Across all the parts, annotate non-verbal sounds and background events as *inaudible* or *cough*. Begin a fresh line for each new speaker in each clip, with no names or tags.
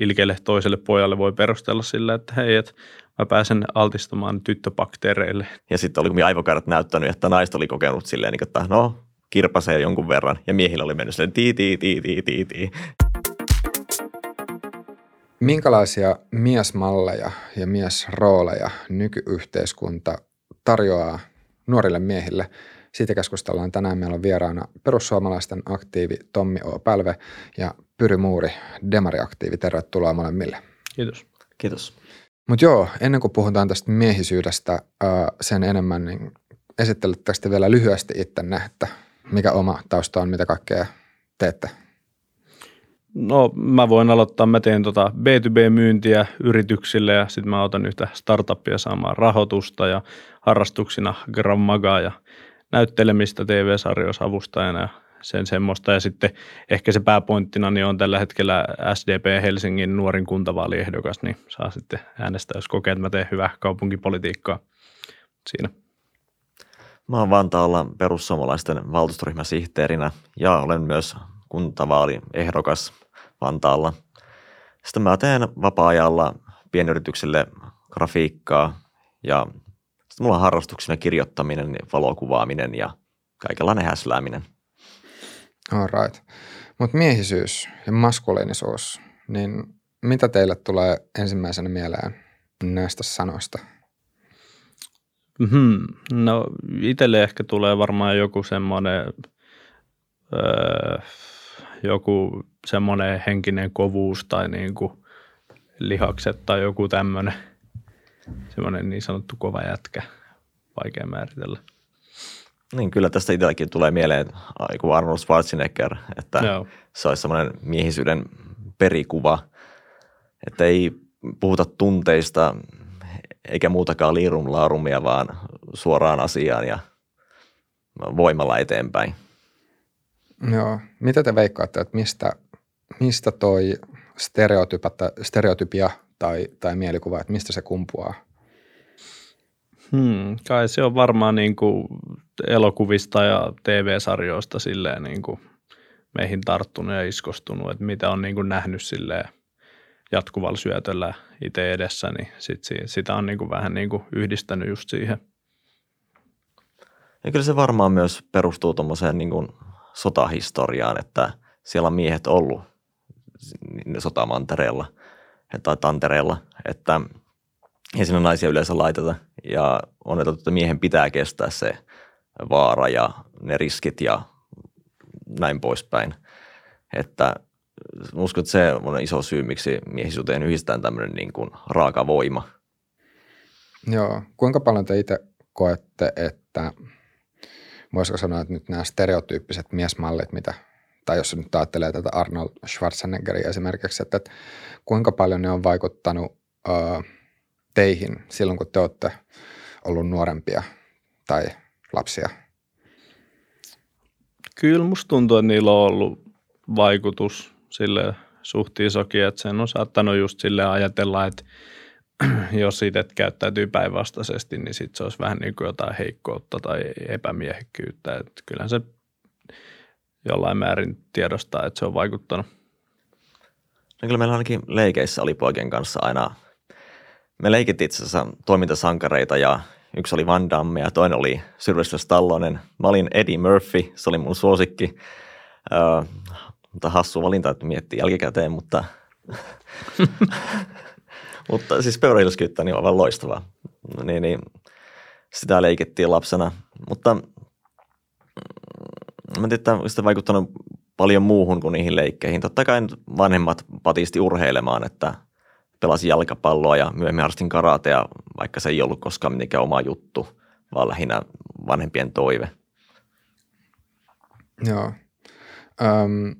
ilkeille toiselle pojalle voi perustella sillä, että hei, että mä pääsen altistumaan tyttöbakteereille.
Ja sitten oli aivokaarat näyttänyt, että naista oli kokenut silleen, niin että no, kirpasee jonkun verran. Ja miehillä oli mennyt silleen tii, tii, tii, tii, tii, tii.
Minkälaisia miesmalleja ja miesrooleja nykyyhteiskunta tarjoaa nuorille miehille? Siitä keskustellaan tänään. Meillä on vieraana perussuomalaisten aktiivi Tommi O. Pälve ja Pyry Muuri, demariaktiivi. Tervetuloa molemmille.
Kiitos.
Kiitos.
Mutta joo, ennen kuin puhutaan tästä miehisyydestä sen enemmän, niin esittelettekö te vielä lyhyesti ittenne, että mikä oma tausta on, mitä kaikkea teette?
No mä voin aloittaa, mä teen tota B2B-myyntiä yrityksille ja sitten mä otan yhtä startuppia saamaan rahoitusta ja harrastuksina Grammagaa ja näyttelemistä TV-sarjoissa avustajana ja sen semmoista. Ja sitten ehkä se pääpointtina niin on tällä hetkellä SDP Helsingin nuorin kuntavaaliehdokas, niin saa sitten äänestää, jos kokee, että mä teen hyvää kaupunkipolitiikkaa siinä.
Mä oon Vantaalla perussuomalaisten valtuustoryhmän sihteerinä ja olen myös kuntavaaliehdokas Vantaalla. Sitten mä teen vapaa-ajalla pienyrityksille grafiikkaa ja sitten mulla on harrastuksena kirjoittaminen, valokuvaaminen ja kaikenlainen häslääminen.
All right. Mutta miehisyys ja maskuliinisuus, niin mitä teille tulee ensimmäisenä mieleen näistä sanoista?
Hmm. No itselle ehkä tulee varmaan joku semmoinen, öö, joku semmoinen henkinen kovuus tai niin kuin lihakset tai joku tämmöinen – semmoinen niin sanottu kova jätkä, vaikea määritellä.
Niin kyllä tästä itselläkin tulee mieleen joku Arnold Schwarzenegger, että Joo. se olisi semmoinen miehisyyden perikuva, että ei puhuta tunteista eikä muutakaan liirum laarumia, vaan suoraan asiaan ja voimalla eteenpäin.
Joo. Mitä te veikkaatte, että mistä, mistä toi stereotypia tai, tai mielikuva, että mistä se kumpuaa?
Hmm, kai se on varmaan niin kuin elokuvista ja TV-sarjoista silleen niin kuin meihin tarttunut ja iskostunut, että mitä on niin kuin nähnyt silleen jatkuvalla syötöllä itse edessä, niin sit, sitä on niin kuin vähän niin kuin yhdistänyt just siihen.
Ja kyllä se varmaan myös perustuu tuommoiseen niin kuin sotahistoriaan, että siellä on miehet ollut sotamantereella – tai tantereella, että ei siinä naisia yleensä laiteta ja on, että miehen pitää kestää se vaara ja ne riskit ja näin poispäin. Että uskon, että se on iso syy, miksi miehisyyteen yhdistetään tämmöinen niin kuin raaka voima.
Joo. Kuinka paljon te itse koette, että voisiko sanoa, että nyt nämä stereotyyppiset miesmallit, mitä tai jos nyt ajattelee tätä Arnold Schwarzeneggeria esimerkiksi, että, että kuinka paljon ne on vaikuttanut ö, teihin silloin, kun te olette ollut nuorempia tai lapsia?
Kyllä musta tuntuu, että niillä on ollut vaikutus sille suht isokin, että sen on saattanut just sille ajatella, että *clears throat* jos siitä käyttäytyy päinvastaisesti, niin sitten se olisi vähän niin kuin jotain heikkoutta tai epämiehekkyyttä. Että kyllähän se jollain määrin tiedostaa, että se on vaikuttanut.
No kyllä meillä ainakin leikeissä oli poikien kanssa aina, me leikittiin itse asiassa toimintasankareita ja yksi oli Van Damme ja toinen oli Sylvester Stallonen. Mä olin Eddie Murphy, se oli mun suosikki. Öö, mutta hassu valinta, että miettii jälkikäteen, mutta, *laughs* mutta siis Beverly Hills niin on aivan loistavaa. Niin, niin, sitä leikittiin lapsena, mutta mä tiedän, että sitä vaikuttanut paljon muuhun kuin niihin leikkeihin. Totta kai vanhemmat patisti urheilemaan, että pelasin jalkapalloa ja myöhemmin harrastin karatea, vaikka se ei ollut koskaan mitenkään oma juttu, vaan lähinnä vanhempien toive.
Joo. Öm,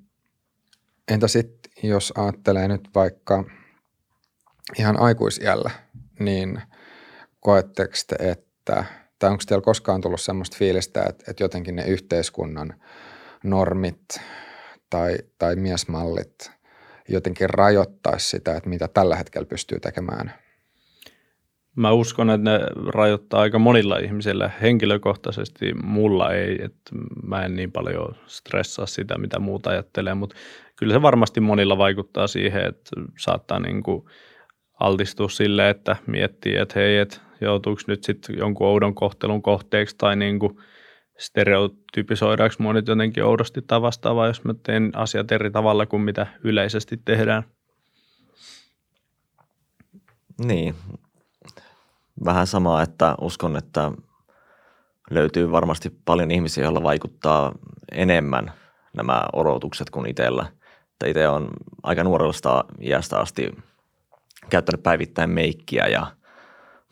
entä sitten, jos ajattelee nyt vaikka ihan aikuisiällä, niin koetteko te, että – tai onko teillä koskaan tullut sellaista fiilistä, että, että jotenkin ne yhteiskunnan normit tai, tai miesmallit jotenkin rajoittaisi sitä, että mitä tällä hetkellä pystyy tekemään?
Mä uskon, että ne rajoittaa aika monilla ihmisillä. Henkilökohtaisesti mulla ei, että mä en niin paljon stressaa sitä, mitä muuta ajattelee, mutta kyllä se varmasti monilla vaikuttaa siihen, että saattaa niin kuin altistua sille, että miettii, että hei, että joutuuko nyt sitten jonkun oudon kohtelun kohteeksi tai niin kuin stereotypisoidaanko mua nyt jotenkin oudosti tai vastaavaa, jos mä teen asiat eri tavalla kuin mitä yleisesti tehdään.
Niin, vähän samaa, että uskon, että löytyy varmasti paljon ihmisiä, joilla vaikuttaa enemmän nämä odotukset kuin itsellä. Itse on aika nuoresta iästä asti käyttänyt päivittäin meikkiä ja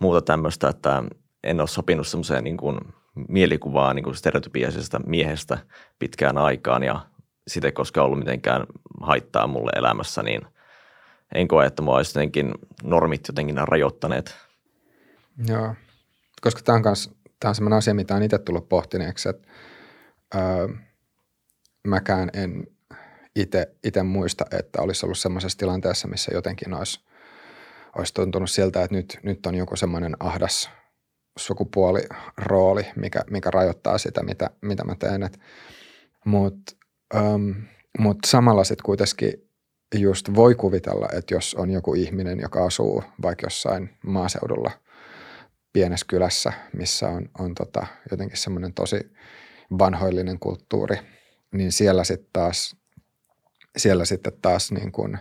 muuta tämmöistä, että en ole sopinut semmoiseen niin kuin mielikuvaa niin kuin stereotypiaisesta miehestä pitkään aikaan ja sitä ei koskaan ollut mitenkään haittaa mulle elämässä, niin en koe, että mua olisi jotenkin normit jotenkin rajoittaneet.
Joo, koska tämä on, kans, tämä on sellainen asia, mitä on itse tullut pohtineeksi, että öö, mäkään en itse muista, että olisi ollut sellaisessa tilanteessa, missä jotenkin olisi, olisi tuntunut siltä, että nyt, nyt on joku semmoinen ahdas sukupuolirooli, mikä, mikä rajoittaa sitä, mitä, mitä mä teen. Mutta um, mut samalla sitten kuitenkin just voi kuvitella, että jos on joku ihminen, joka asuu vaikka jossain maaseudulla pienessä kylässä, missä on, on tota, jotenkin semmoinen tosi vanhoillinen kulttuuri, niin siellä sitten taas, siellä sitten taas niin kuin,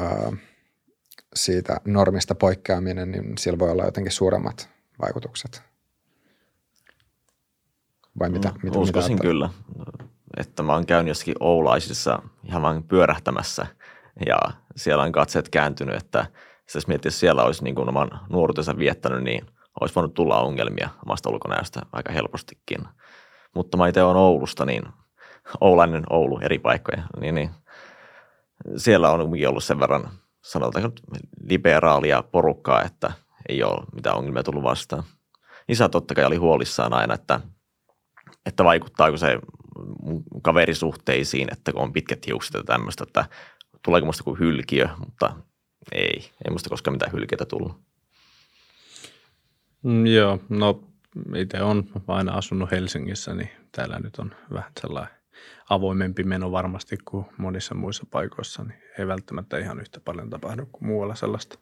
uh, siitä normista poikkeaminen, niin siellä voi olla jotenkin suuremmat vaikutukset?
Vai mitä? No, mitä uskoisin mitä kyllä, että mä oon käynyt jossakin Oulaisissa ihan vain pyörähtämässä ja siellä on katseet kääntynyt, että jos miettii, että siellä olisi niin kuin oman nuoruutensa viettänyt, niin olisi voinut tulla ongelmia omasta ulkonäöstä aika helpostikin. Mutta mä itse olen Oulusta, niin Oulainen Oulu, eri paikkoja, niin, niin siellä on ollut sen verran sanotaanko liberaalia porukkaa, että – ei ole mitään ongelmia tullut vastaan. Isä totta kai oli huolissaan aina, että, että vaikuttaako se kaverisuhteisiin, että kun on pitkät hiukset ja tämmöistä, että tuleeko musta kuin hylkiö, mutta ei, ei musta koskaan mitään hylkiötä tullut.
Mm, joo, no itse on aina asunut Helsingissä, niin täällä nyt on vähän sellainen avoimempi meno varmasti kuin monissa muissa paikoissa, niin ei välttämättä ihan yhtä paljon tapahdu kuin muualla sellaista.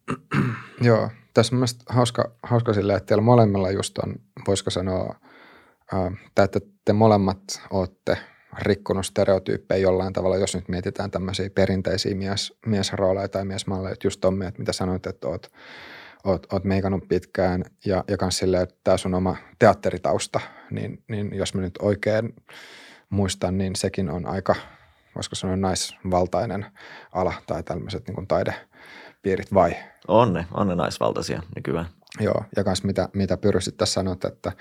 *clears throat*
Joo, tässä on hauska, hauska sille, että teillä molemmilla just on, voisiko sanoa, äh, että te molemmat olette rikkonut stereotyyppejä jollain tavalla, jos nyt mietitään tämmöisiä perinteisiä mies, miesrooleja tai miesmalleja, että just Tommi, että mitä sanoit, että oot, oot, oot meikannut pitkään ja, ja kans silleen, että tämä sun oma teatteritausta, niin, niin jos mä nyt oikein muistan, niin sekin on aika, voisiko sanoa naisvaltainen ala tai tämmöiset niin taide, piirit vai?
On ne, on ne naisvaltaisia nykyään.
Joo, ja kans mitä, mitä Pyry tässä sanot, että,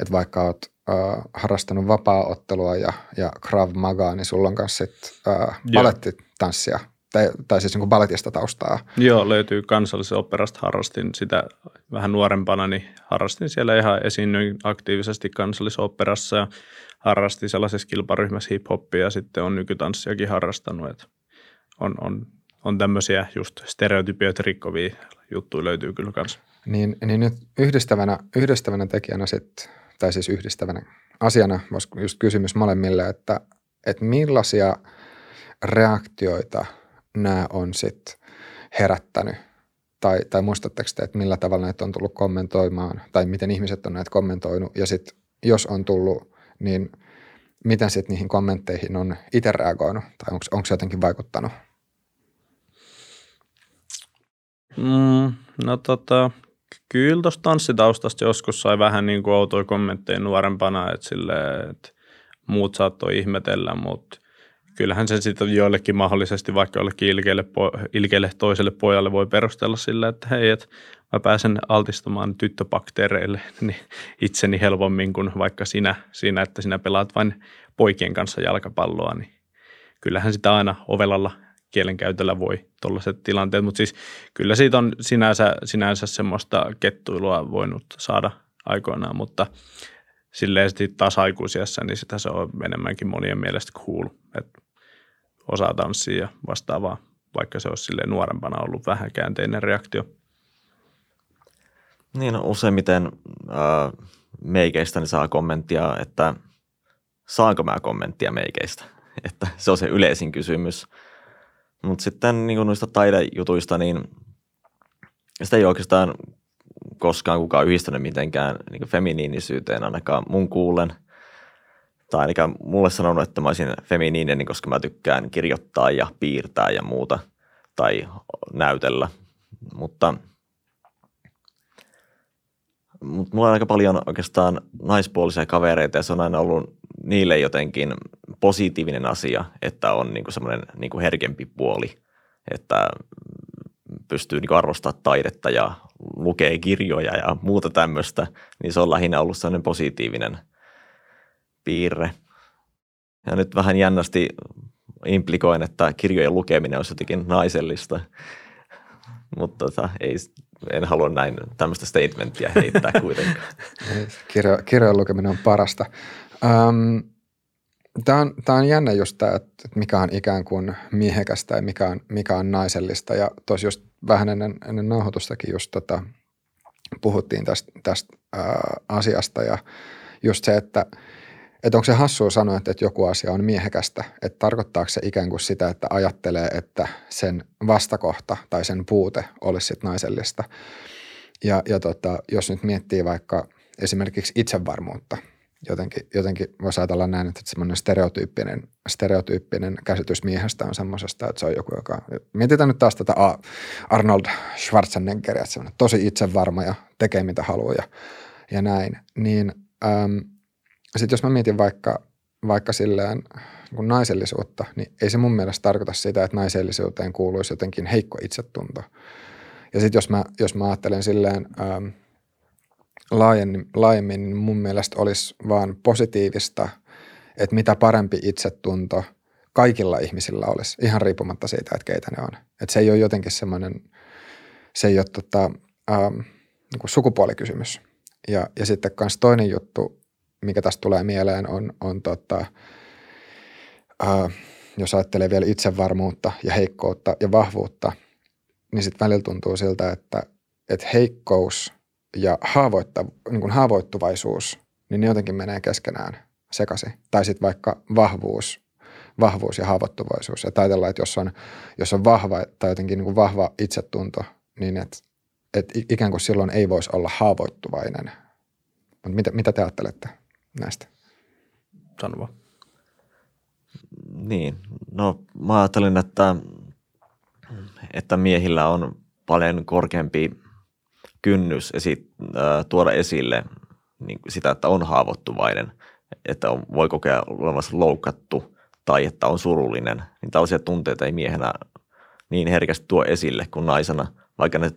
että vaikka oot äh, harrastanut vapaa-ottelua ja, ja Krav Magaa, niin sulla on myös sit äh, balettitanssia tai, tai siis niin baletista taustaa.
Joo, löytyy kansallisen operasta. Harrastin sitä vähän nuorempana, niin harrastin siellä ihan esiinnyin aktiivisesti kansallisoperassa ja harrastin sellaisessa kilparyhmässä hip-hoppia ja sitten on nykytanssiakin harrastanut. Että on, on on tämmöisiä just stereotypioita rikkovia juttuja löytyy kyllä kanssa.
Niin, niin nyt yhdistävänä, yhdistävänä tekijänä sit, tai siis yhdistävänä asiana, just kysymys molemmille, että, että millaisia reaktioita nämä on sitten herättänyt tai, tai muistatteko te, että millä tavalla näitä on tullut kommentoimaan? Tai miten ihmiset on näitä kommentoinut? Ja sitten jos on tullut, niin miten sitten niihin kommentteihin on itse reagoinut? Tai onko se jotenkin vaikuttanut?
Mm, no tota, kyllä tuosta tanssitaustasta joskus sai vähän niin kuin outoja kommentteja nuorempana, että, silleen, että muut saattoi ihmetellä, mutta kyllähän se sitten joillekin mahdollisesti vaikka jollekin ilkeille, ilkeille toiselle pojalle voi perustella sillä, että hei, että mä pääsen altistumaan tyttöbakteereille *laughs* niin itseni helpommin kuin vaikka sinä, siinä, että sinä pelaat vain poikien kanssa jalkapalloa, niin kyllähän sitä aina ovelalla kielenkäytöllä voi tuollaiset tilanteet, mutta siis kyllä siitä on sinänsä, sinänsä semmoista kettuilua voinut saada aikoinaan, mutta silleen sitten taas aikuisiassa, niin sitä se on enemmänkin monien mielestä cool, että osaa tanssia ja vastaavaa, vaikka se olisi silleen nuorempana ollut vähän käänteinen reaktio.
Niin, no, useimmiten äh, meikeistä niin saa kommenttia, että saanko mä kommenttia meikeistä. *laughs* että se on se yleisin kysymys. Mutta sitten niin noista taidejutuista, niin sitä ei oikeastaan koskaan kukaan yhdistänyt mitenkään niin feminiinisyyteen ainakaan mun kuulen. Tai ainakaan mulle sanonut, että mä olisin feminiininen, koska mä tykkään kirjoittaa ja piirtää ja muuta tai näytellä. Mutta, mutta mulla on aika paljon oikeastaan naispuolisia kavereita ja se on aina ollut niille jotenkin positiivinen asia, että on niin semmoinen niin herkempi puoli, että pystyy niin arvostamaan taidetta ja lukee kirjoja ja muuta tämmöistä, niin se on lähinnä ollut sellainen positiivinen piirre. Ja nyt vähän jännästi implikoin, että kirjojen lukeminen olisi jotenkin naisellista, mutta tota, ei, en halua näin tämmöistä statementtia heittää *laughs* kuitenkaan.
Kirjo, kirjojen lukeminen on parasta. Um, Tämä on, tämä on jännä just tämä, että mikä on ikään kuin miehekästä ja mikä on, mikä on naisellista. Ja tuossa just vähän ennen, ennen nauhoitustakin just tota, puhuttiin tästä, tästä ää, asiasta ja just se, että, että onko se hassua sanoa, että, joku asia on miehekästä, että tarkoittaako se ikään kuin sitä, että ajattelee, että sen vastakohta tai sen puute olisi sitten naisellista. Ja, ja tota, jos nyt miettii vaikka esimerkiksi itsevarmuutta – jotenkin, jotenkin voisi ajatella näin, että semmoinen stereotyyppinen, stereotyyppinen käsitys miehestä on semmoisesta, että se on joku, joka, mietitään nyt taas tätä Arnold Schwarzeneggeria, että on tosi itsevarma ja tekee mitä haluaa ja, ja näin, niin sitten jos mä mietin vaikka, vaikka silleen niin naisellisuutta, niin ei se mun mielestä tarkoita sitä, että naisellisuuteen kuuluisi jotenkin heikko itsetunto. Ja sitten jos mä, jos mä ajattelen silleen, äm, laajemmin, laajemmin niin mun mielestä olisi vaan positiivista, että mitä parempi itsetunto kaikilla ihmisillä olisi, ihan riippumatta siitä, että keitä ne on. Että se ei ole jotenkin semmoinen, se ei ole tota, ähm, niin sukupuolikysymys. Ja, ja sitten myös toinen juttu, mikä tästä tulee mieleen, on, on tota, äh, jos ajattelee vielä itsevarmuutta ja heikkoutta ja vahvuutta, niin sitten välillä tuntuu siltä, että, että heikkous – ja niin haavoittuvaisuus, niin ne jotenkin menee keskenään sekaisin. Tai sitten vaikka vahvuus, vahvuus ja haavoittuvaisuus. Ja ajatellaan, että jos on, jos on vahva tai jotenkin niin kuin vahva itsetunto, niin että et ikään kuin silloin ei voisi olla haavoittuvainen. Mutta mitä, mitä te ajattelette näistä?
Sano
Niin, no mä ajattelin, että, että miehillä on paljon korkeampi kynnys esi- äh, tuoda esille niin sitä, että on haavoittuvainen, että on, voi kokea olevansa loukattu tai että on surullinen, niin tällaisia tunteita ei miehenä niin herkästi tuo esille kuin naisena, vaikka ne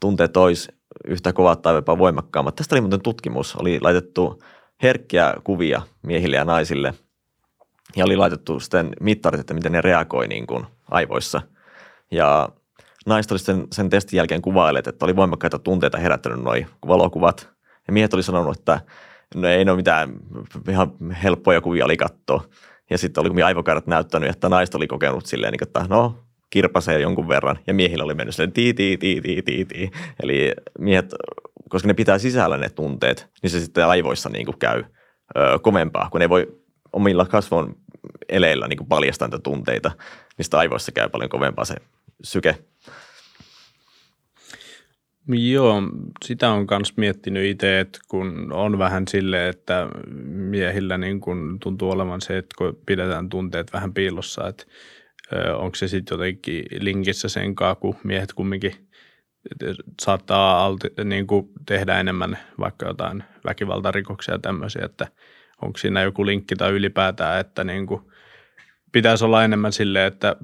tunteet olisi yhtä kovat tai jopa voimakkaammat. Tästä oli muuten tutkimus, oli laitettu herkkiä kuvia miehille ja naisille ja oli laitettu sitten mittarit, että miten ne reagoi niin kuin aivoissa. Ja naiset oli sen, sen testin jälkeen kuvailleet, että oli voimakkaita tunteita herättänyt noi valokuvat. Ja miehet oli sanonut, että no ei ole mitään ihan helppoja kuvia oli katsoa. Ja sitten oli aivokaarat näyttänyt, että naiset oli kokenut silleen, että no kirpasee jonkun verran. Ja miehillä oli mennyt silleen tii, tii, tii, tii, tii, tii. Eli miehet, koska ne pitää sisällä ne tunteet, niin se sitten aivoissa niin kuin käy ö, komempaa, kun ne voi omilla kasvon eleillä niin kuin paljastaa niitä tunteita, niin sitä aivoissa käy paljon kovempaa se syke.
Joo, sitä on myös miettinyt itse, että kun on vähän sille, että miehillä niin kun tuntuu olevan se, että kun pidetään tunteet vähän piilossa, että onko se sitten jotenkin linkissä sen kanssa, kun miehet kumminkin saattaa alti, niin kuin tehdä enemmän vaikka jotain väkivaltarikoksia ja tämmöisiä, että onko siinä joku linkki tai ylipäätään, että niin kuin pitäisi olla enemmän sille, että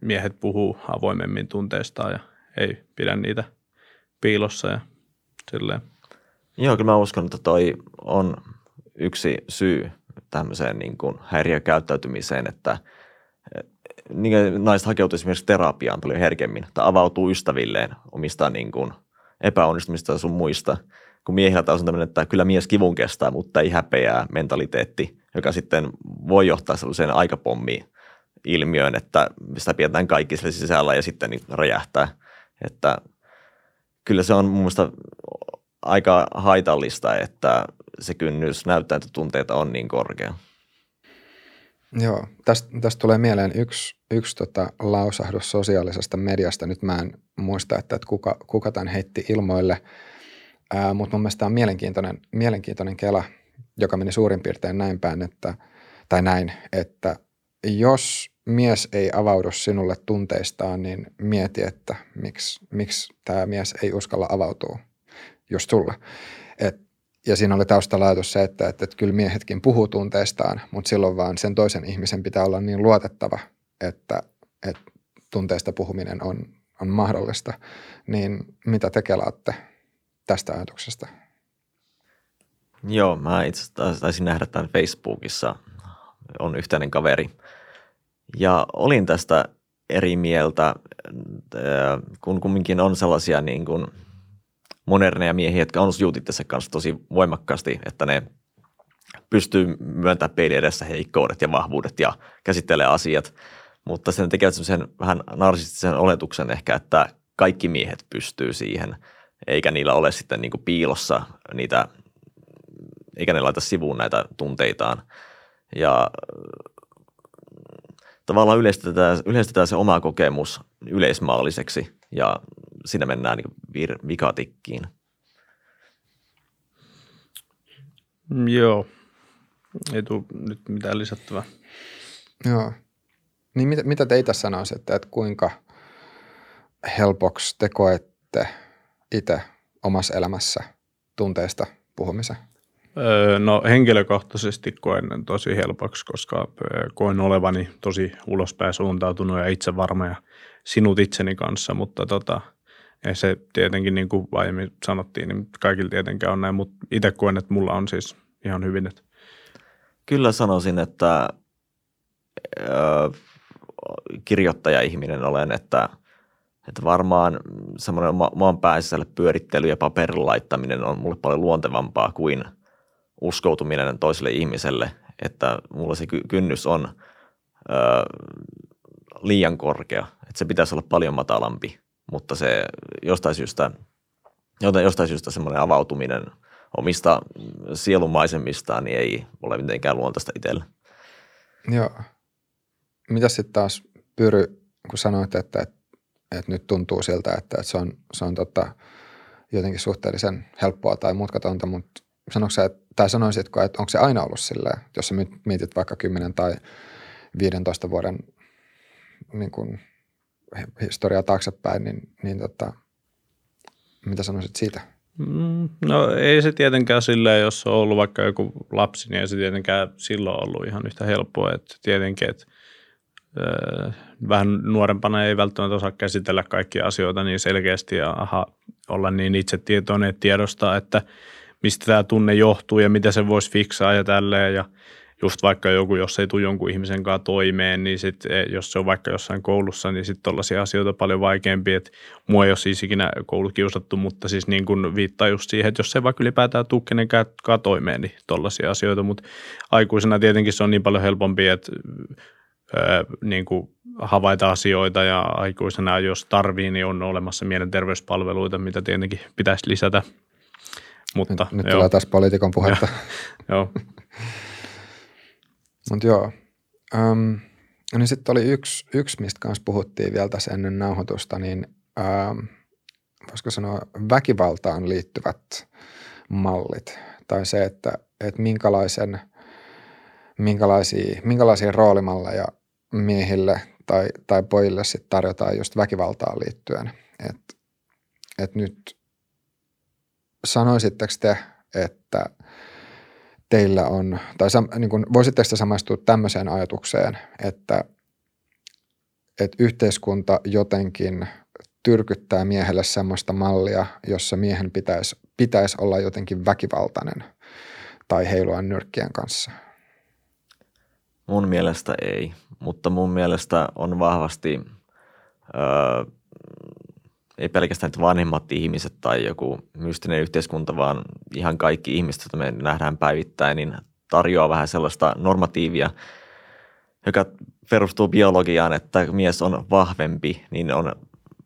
miehet puhuu avoimemmin tunteistaan ja ei pidä niitä – piilossa ja silleen.
Joo, kyllä mä uskon, että toi on yksi syy tämmöiseen niin kuin häiriökäyttäytymiseen, että niin naiset hakeutuu esimerkiksi terapiaan paljon herkemmin tai avautuu ystävilleen omista niin kuin epäonnistumista sun muista, kun miehillä taas on tämmöinen, että kyllä mies kivun kestää, mutta ei häpeää mentaliteetti, joka sitten voi johtaa sellaiseen aikapommiin ilmiöön, että sitä pidetään kaikki sille sisällä ja sitten niin räjähtää. Että kyllä se on mun mielestä aika haitallista, että se kynnys näyttää, että tunteita on niin korkea.
Joo, tästä, tästä tulee mieleen yksi, yksi tota lausahdus sosiaalisesta mediasta. Nyt mä en muista, että, että kuka, kuka tämän heitti ilmoille, Ää, mutta mun mielestä tämä on mielenkiintoinen, mielenkiintoinen kela, joka meni suurin piirtein näin päin, että, tai näin, että jos mies ei avaudu sinulle tunteistaan, niin mieti, että miksi, miksi tämä mies ei uskalla avautua just sulle. Et, ja siinä oli taustalla ajatus se, että, että, että kyllä miehetkin puhuu tunteistaan, mutta silloin vaan sen toisen ihmisen pitää olla niin luotettava, että, että tunteista puhuminen on, on mahdollista. Niin mitä te kelaatte tästä ajatuksesta?
Joo, mä itse asiassa taisin nähdä tämän Facebookissa. On yhteinen kaveri. Ja olin tästä eri mieltä, äh, kun kumminkin on sellaisia niin kuin moderneja miehiä, jotka on juutitteessa kanssa tosi voimakkaasti, että ne pystyy myöntämään peilin edessä heikkoudet ja vahvuudet ja käsittelee asiat, mutta sen tekevät sen vähän narsistisen oletuksen ehkä, että kaikki miehet pystyy siihen, eikä niillä ole sitten niin kuin piilossa niitä, eikä ne laita sivuun näitä tunteitaan. Ja tavallaan yleistetään, yleistetään se oma kokemus yleismaalliseksi ja siinä mennään niin vir, vikatikkiin.
Joo, ei tule nyt mitään lisättävää.
Joo. Niin mitä, mitä te itse sanoisitte, että kuinka helpoksi te koette itse omassa elämässä tunteista puhumisen?
Öö, no henkilökohtaisesti koen tosi helpoksi, koska koen olevani tosi ulospäin suuntautunut ja itse varma ja sinut itseni kanssa, mutta tota, ja se tietenkin, niin kuin aiemmin sanottiin, niin kaikilla tietenkään on näin, mutta itse koen, että mulla on siis ihan hyvin. Että.
Kyllä sanoisin, että ö, kirjoittaja-ihminen olen, että, että varmaan semmoinen maan pääsisälle pyörittely ja paperin laittaminen on mulle paljon luontevampaa kuin uskoutuminen toiselle ihmiselle, että mulla se kynnys on ö, liian korkea, että se pitäisi olla paljon matalampi mutta se jostain syystä, jostain syystä semmoinen avautuminen omista sielumaisemistaan niin ei ole mitenkään luontaista itselle.
Joo. Mitä sitten taas Pyry, kun sanoit, että, että, että nyt tuntuu siltä, että, että se on, se on tota, jotenkin suhteellisen helppoa tai mutkatonta, mutta sanoitko tai sanoisitko, että onko se aina ollut silleen, jos sä mietit vaikka 10 tai 15 vuoden niin kuin historiaa taaksepäin, niin, niin tota, mitä sanoisit siitä?
Mm, no ei se tietenkään silleen, jos on ollut vaikka joku lapsi, niin ei se tietenkään silloin ollut ihan yhtä helppoa. Että tietenkin, että vähän nuorempana ei välttämättä osaa käsitellä kaikkia asioita niin selkeästi ja aha, olla niin itsetietoinen, että tiedostaa, että mistä tämä tunne johtuu ja mitä se voisi fiksaa ja tälleen. Ja just vaikka joku, jos ei tule jonkun ihmisen kanssa toimeen, niin sit, e, jos se on vaikka jossain koulussa, niin sitten tollaisia asioita paljon vaikeampia, että mua ei ole siis ikinä koulukiusattu, mutta siis niin kuin viittaa just siihen, että jos se vaikka ylipäätään tule kenenkään toimeen, niin tollaisia asioita, mutta aikuisena tietenkin se on niin paljon helpompi, että öö, niin kuin havaita asioita ja aikuisena, jos tarvii, niin on olemassa mielenterveyspalveluita, mitä tietenkin pitäisi lisätä. Mutta,
nyt, nyt tulee taas poliitikon puhetta.
joo.
Mutta joo. Um, niin sitten oli yksi, yksi, mistä kanssa puhuttiin vielä tässä ennen nauhoitusta, niin um, voisiko sanoa väkivaltaan liittyvät mallit. Tai se, että, että minkälaisen, minkälaisia, minkälaisia roolimalleja miehille tai, tai pojille sit tarjotaan just väkivaltaan liittyen. Et, et nyt sanoisitteko te, että – teillä on, tai sam, niin kuin, voisitteko te samaistua tämmöiseen ajatukseen, että, että yhteiskunta jotenkin tyrkyttää miehelle semmoista mallia, jossa miehen pitäisi, pitäisi olla jotenkin väkivaltainen tai heilua nyrkkien kanssa?
Mun mielestä ei, mutta mun mielestä on vahvasti öö, ei pelkästään vanhemmat ihmiset tai joku mystinen yhteiskunta, vaan ihan kaikki ihmiset, joita me nähdään päivittäin, niin tarjoaa vähän sellaista normatiivia, joka perustuu biologiaan, että mies on vahvempi, niin on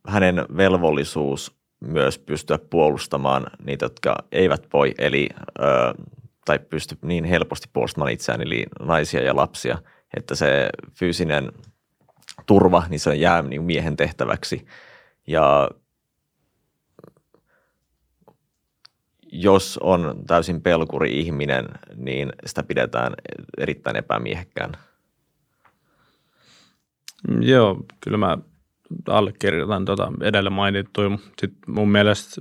hänen velvollisuus myös pystyä puolustamaan niitä, jotka eivät voi, eli ö, tai pysty niin helposti puolustamaan itseään, eli naisia ja lapsia. että se fyysinen turva, niin se jää niin miehen tehtäväksi. Ja jos on täysin pelkuri ihminen, niin sitä pidetään erittäin epämiehekkään.
Joo, kyllä mä allekirjoitan tuota edellä mainittuja. Sitten mun mielestä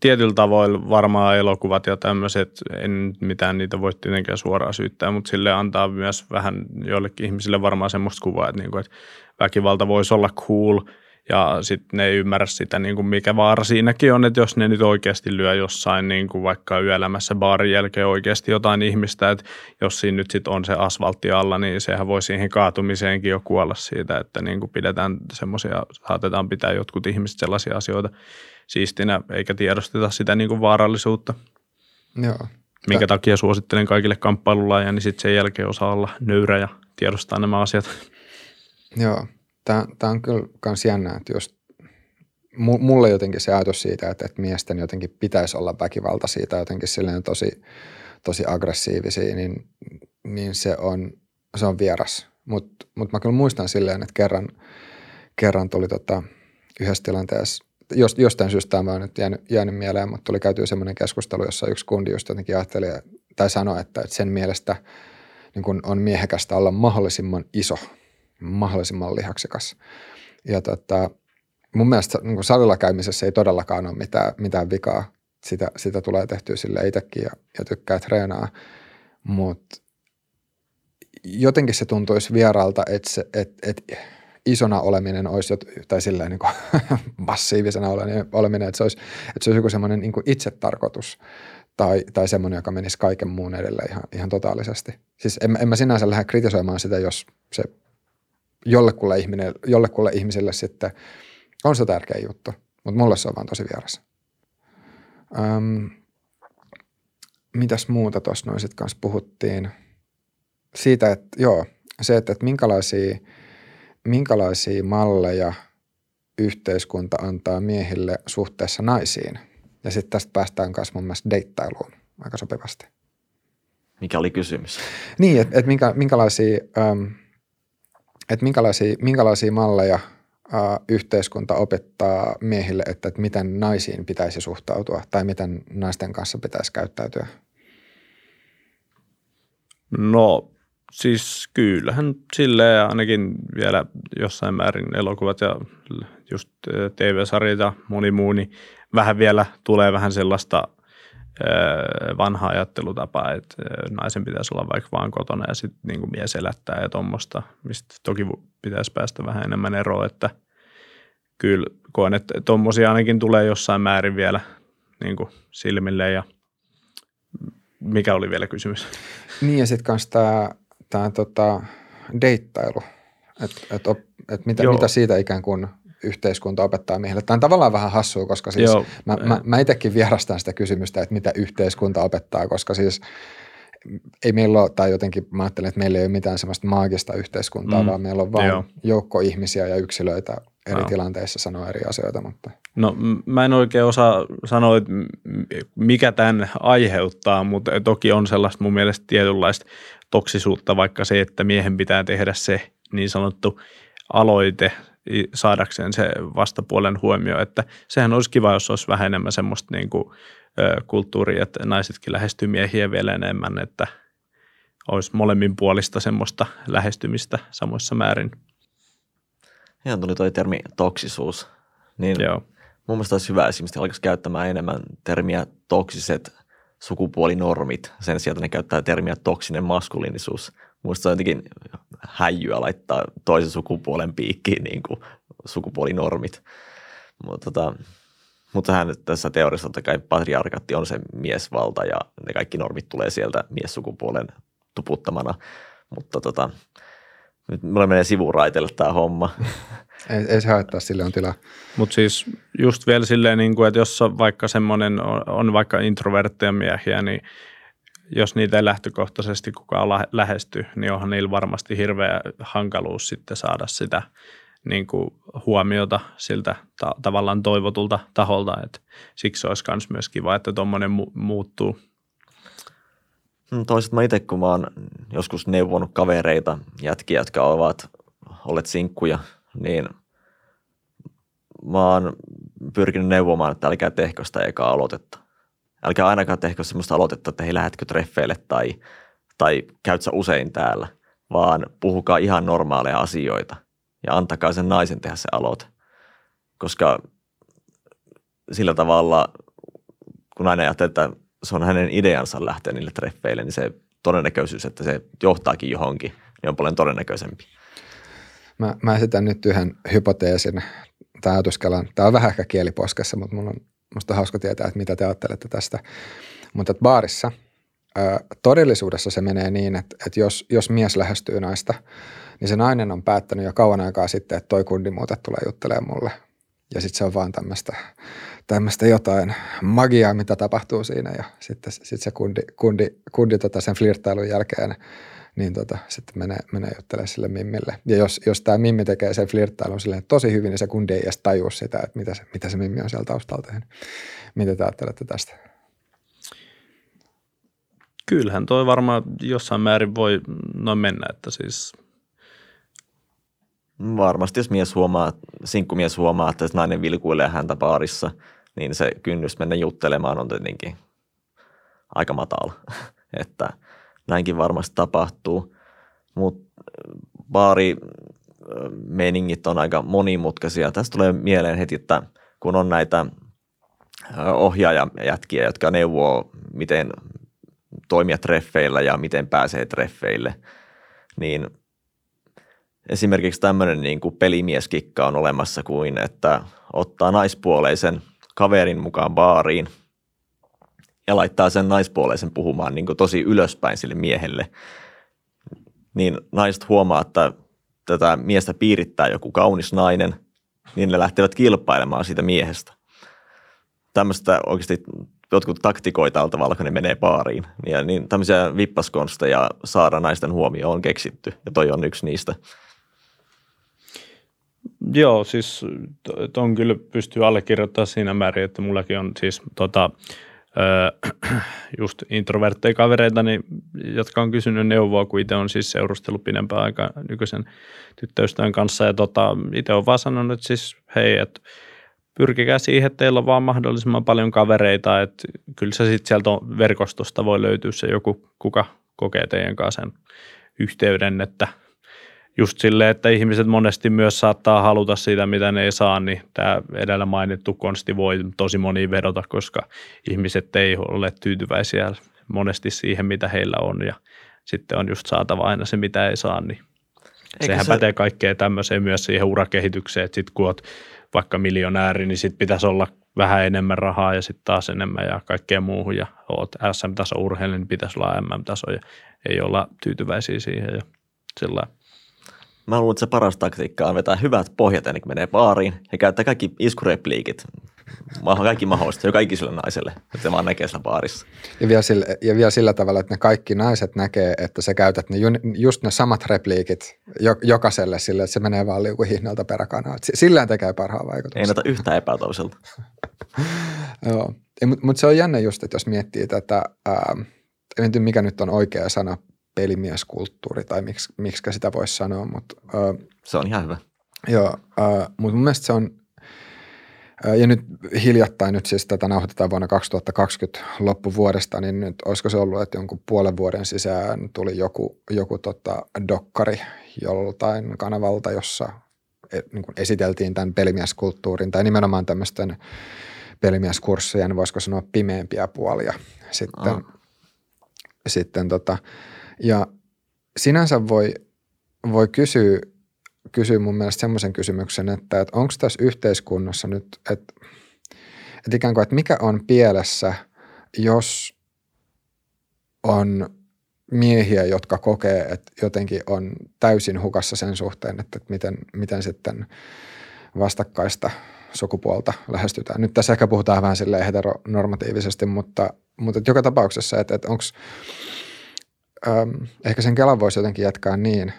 tietyllä tavoilla varmaan elokuvat ja tämmöiset, en mitään niitä voi tietenkään suoraan syyttää, mutta sille antaa myös vähän joillekin ihmisille varmaan semmoista kuvaa, että, niinku, että väkivalta voisi olla cool – ja sitten ne ei ymmärrä sitä, niin kuin mikä vaara siinäkin on, että jos ne nyt oikeasti lyö jossain niin kuin vaikka yöelämässä baarin jälkeen oikeasti jotain ihmistä, että jos siinä nyt sitten on se asfaltti alla, niin sehän voi siihen kaatumiseenkin jo kuolla siitä, että niin kuin pidetään semmoisia, saatetaan pitää jotkut ihmiset sellaisia asioita siistinä, eikä tiedosteta sitä niin kuin vaarallisuutta.
Joo.
Minkä takia suosittelen kaikille kamppailulaajia, niin sitten sen jälkeen osaa olla nöyrä ja tiedostaa nämä asiat.
Joo, tämä, tämä on kyllä myös jännä, että jos mulle jotenkin se ajatus siitä, että, että miesten jotenkin pitäisi olla väkivalta siitä jotenkin silleen tosi, tosi aggressiivisia, niin, niin se, on, se on vieras. Mutta mut mä kyllä muistan silleen, että kerran, kerran tuli tota, yhdessä tilanteessa, jos, jostain syystä tämä on nyt jäänyt, jäänyt mieleen, mutta tuli käyty semmoinen keskustelu, jossa yksi kundi just jotenkin ajatteli tai sanoi, että, että sen mielestä niin kun on miehekästä olla mahdollisimman iso – mahdollisimman lihaksikas. Ja tota, mun mielestä niin salilla käymisessä ei todellakaan ole mitään, mitään vikaa. Sitä, sitä tulee tehtyä sille itsekin ja, ja tykkää treenaa. Mutta jotenkin se tuntuisi vieraalta, että, se, että, että isona oleminen olisi, tai silleen niin kuin *laughs* massiivisena oleminen, että se olisi, että se olisi joku semmoinen niin itsetarkoitus tai, tai semmoinen, joka menisi kaiken muun edelle ihan, ihan totaalisesti. Siis en, en mä sinänsä lähde kritisoimaan sitä, jos se jollekulle, ihminen, jollekulle ihmiselle sitten on se tärkeä juttu, mutta mulle se on vaan tosi vieras. Öm, mitäs muuta tuossa noin sitten kanssa puhuttiin? Siitä, että joo, se, että, että minkälaisia, minkälaisia malleja yhteiskunta antaa miehille suhteessa naisiin. Ja sitten tästä päästään myös mun mielestä deittailuun aika sopivasti.
Mikä oli kysymys?
Niin, että et minkä, minkälaisia, äm, että minkälaisia, minkälaisia malleja yhteiskunta opettaa miehille, että, että miten naisiin pitäisi suhtautua tai miten naisten kanssa pitäisi käyttäytyä?
No siis kyllähän silleen ainakin vielä jossain määrin elokuvat ja just TV-sarjat ja moni muu, niin vähän vielä tulee vähän sellaista – vanha ajattelutapa, että naisen pitäisi olla vaikka vaan kotona ja sitten niin mies elättää ja tuommoista, mistä toki pitäisi päästä vähän enemmän eroon, että kyllä koen, että tuommoisia ainakin tulee jossain määrin vielä niin kuin silmille ja mikä oli vielä kysymys?
Niin ja sitten kanssa tämä, tämä tota, deittailu, että et, et mitä, mitä siitä ikään kuin – yhteiskunta opettaa miehille. Tämä on tavallaan vähän hassua, koska siis Joo. mä, mä, mä itsekin vierastan sitä kysymystä, että mitä yhteiskunta opettaa, koska siis ei meillä ole, tai jotenkin mä ajattelen, että meillä ei ole mitään sellaista maagista yhteiskuntaa, mm. vaan meillä on vain Joo. joukko ihmisiä ja yksilöitä eri no. tilanteissa sanoa eri asioita. Mutta.
No mä en oikein osaa sanoa, että mikä tämän aiheuttaa, mutta toki on sellaista mun mielestä tietynlaista toksisuutta, vaikka se, että miehen pitää tehdä se niin sanottu aloite saadakseen se vastapuolen huomio, että sehän olisi kiva, jos olisi vähän enemmän semmoista niin kuin, kulttuuria, että naisetkin lähestyy miehiä vielä enemmän, että olisi molemmin puolista semmoista lähestymistä samoissa määrin.
Ihan tuli toi termi toksisuus. Niin Joo. Mun mielestä olisi hyvä esimerkiksi alkaisi käyttämään enemmän termiä toksiset sukupuolinormit sen sijaan, että ne käyttää termiä toksinen maskuliinisuus. Muista se on jotenkin häijyä laittaa toisen sukupuolen piikkiin niin kuin sukupuolinormit. Mutta, tota, mutta hän tässä teoriassa totta kai patriarkatti on se miesvalta ja ne kaikki normit tulee sieltä miessukupuolen tuputtamana. Mutta tota, nyt mulle menee sivuraitelle tämä homma. *laughs*
ei, ei se haittaa, sille on tilaa.
Mutta siis just vielä silleen, niin kuin, että jos on vaikka semmoinen, on, on vaikka introvertteja miehiä, niin – jos niitä ei lähtökohtaisesti kukaan lähesty, niin onhan niillä varmasti hirveä hankaluus sitten saada sitä niin kuin huomiota siltä ta- tavallaan toivotulta taholta, että siksi olisi myös myös kiva, että tuommoinen mu- muuttuu.
Hmm, toisaalta mä itse, kun mä oon joskus neuvonut kavereita, jätkiä, jotka ovat olleet sinkkuja, niin mä oon pyrkinyt neuvomaan, että älkää tehkö sitä aloitetta. Älkää ainakaan tehkö sellaista aloitetta, että hei lähetkö treffeille tai, tai käyt sä usein täällä, vaan puhukaa ihan normaaleja asioita ja antakaa sen naisen tehdä se aloite. Koska sillä tavalla, kun aina ajattelee, että se on hänen ideansa lähteä niille treffeille, niin se todennäköisyys, että se johtaakin johonkin, niin on paljon todennäköisempi.
Mä, mä esitän nyt yhden hypoteesin tai ajatuskelan. Tämä on vähän ehkä kieliposkessa, mutta mun on musta hauska tietää, että mitä te ajattelette tästä. Mutta että baarissa todellisuudessa se menee niin, että, että jos, jos mies lähestyy naista, niin se nainen on päättänyt jo kauan aikaa sitten, että toi kundi muuten tulee juttelemaan mulle. Ja sitten se on vaan tämmöistä jotain magiaa, mitä tapahtuu siinä ja sitten sit se kundi, kundi, kundi tota sen flirttailun jälkeen niin tota, sitten menee, menee juttelemaan sille mimmille. Ja jos, jos tämä mimmi tekee sen flirttailun silleen tosi hyvin, niin se kundi ei edes tajua sitä, että mitä se, mitä se mimmi on siellä taustalla tehnyt. Mitä te ajattelette tästä?
Kyllähän toi varmaan jossain määrin voi noin mennä, että siis
Varmasti, jos mies huomaa, sinkkumies huomaa, että nainen vilkuilee häntä baarissa, niin se kynnys mennä juttelemaan on tietenkin aika matala. *laughs* että näinkin varmasti tapahtuu. Mutta baari meningit on aika monimutkaisia. Tästä tulee mieleen heti, että kun on näitä ohjaajajätkiä, jotka neuvoo, miten toimia treffeillä ja miten pääsee treffeille, niin – esimerkiksi tämmöinen niin kuin pelimieskikka on olemassa kuin, että ottaa naispuoleisen kaverin mukaan baariin ja laittaa sen naispuoleisen puhumaan niin kuin tosi ylöspäin sille miehelle. Niin naiset huomaa, että tätä miestä piirittää joku kaunis nainen, niin ne lähtevät kilpailemaan siitä miehestä. Tämmöistä oikeasti jotkut taktikoita tavalla, kun ne menee baariin. Ja niin tämmöisiä vippaskonsteja saada naisten huomioon on keksitty, ja toi on yksi niistä.
Joo, siis on kyllä pystyy allekirjoittamaan siinä määrin, että mullakin on siis tota, *clears throat* just introvertteja kavereita, niin, jotka on kysynyt neuvoa, kun itse on siis seurustellut pidempään aikaa nykyisen tyttöystävän kanssa. Ja tota, itse on vaan sanonut, siis hei, että pyrkikää siihen, että teillä on vaan mahdollisimman paljon kavereita, että kyllä se sitten sieltä verkostosta voi löytyä se joku, kuka kokee teidän kanssa sen yhteyden, että – just silleen, että ihmiset monesti myös saattaa haluta sitä, mitä ne ei saa, niin tämä edellä mainittu konsti voi tosi moni vedota, koska ihmiset ei ole tyytyväisiä monesti siihen, mitä heillä on. Ja sitten on just saatava aina se, mitä ei saa, niin Eikö sehän se... pätee kaikkeen tämmöiseen myös siihen urakehitykseen, että sitten kun olet vaikka miljonääri, niin sitten pitäisi olla vähän enemmän rahaa ja sitten taas enemmän ja kaikkea muuhun. Ja oot SM-taso urheilija, niin pitäisi olla MM-taso ja ei olla tyytyväisiä siihen ja sillä
Mä luulen, että se paras taktiikka on vetää hyvät pohjat ennen kuin menee baariin ja käyttää kaikki iskurepliikit, kaikki mahdollista, jo kaikki naiselle, että se vaan näkee siellä baarissa.
Ja vielä, sillä, ja vielä sillä tavalla, että ne kaikki naiset näkee, että sä käytät ne, just ne samat repliikit jokaiselle sille, että se menee vaan liukuhihnalta peräkanaa. Sillä tekee parhaan vaikutuksen.
Ei näytä yhtään epätoiselta. *laughs*
Joo, mutta mut se on jännä just, että jos miettii tätä, ää, en tiedä mikä nyt on oikea sana pelimieskulttuuri tai miksi, miksi sitä voisi sanoa. Mutta, uh,
se on ihan hyvä.
Joo, mutta mun mielestä se on, uh, ja nyt hiljattain nyt siis tätä nauhoitetaan vuonna 2020 loppuvuodesta, niin nyt olisiko se ollut, että jonkun puolen vuoden sisään tuli joku, joku tota dokkari joltain kanavalta, jossa et, niin kuin esiteltiin tämän pelimieskulttuurin tai nimenomaan tämmöisten pelimieskurssien, voisiko sanoa pimeämpiä puolia sitten, oh. sitten tota, ja sinänsä voi, voi kysyä, kysyä mun mielestä semmoisen kysymyksen, että, että onko tässä yhteiskunnassa nyt, että, että ikään kuin, että mikä on pielessä, jos on miehiä, jotka kokee, että jotenkin on täysin hukassa sen suhteen, että, miten, miten sitten vastakkaista sukupuolta lähestytään. Nyt tässä ehkä puhutaan vähän silleen heteronormatiivisesti, mutta, mutta joka tapauksessa, että, että onko ähm, ehkä sen Kelan voisi jotenkin jatkaa niin,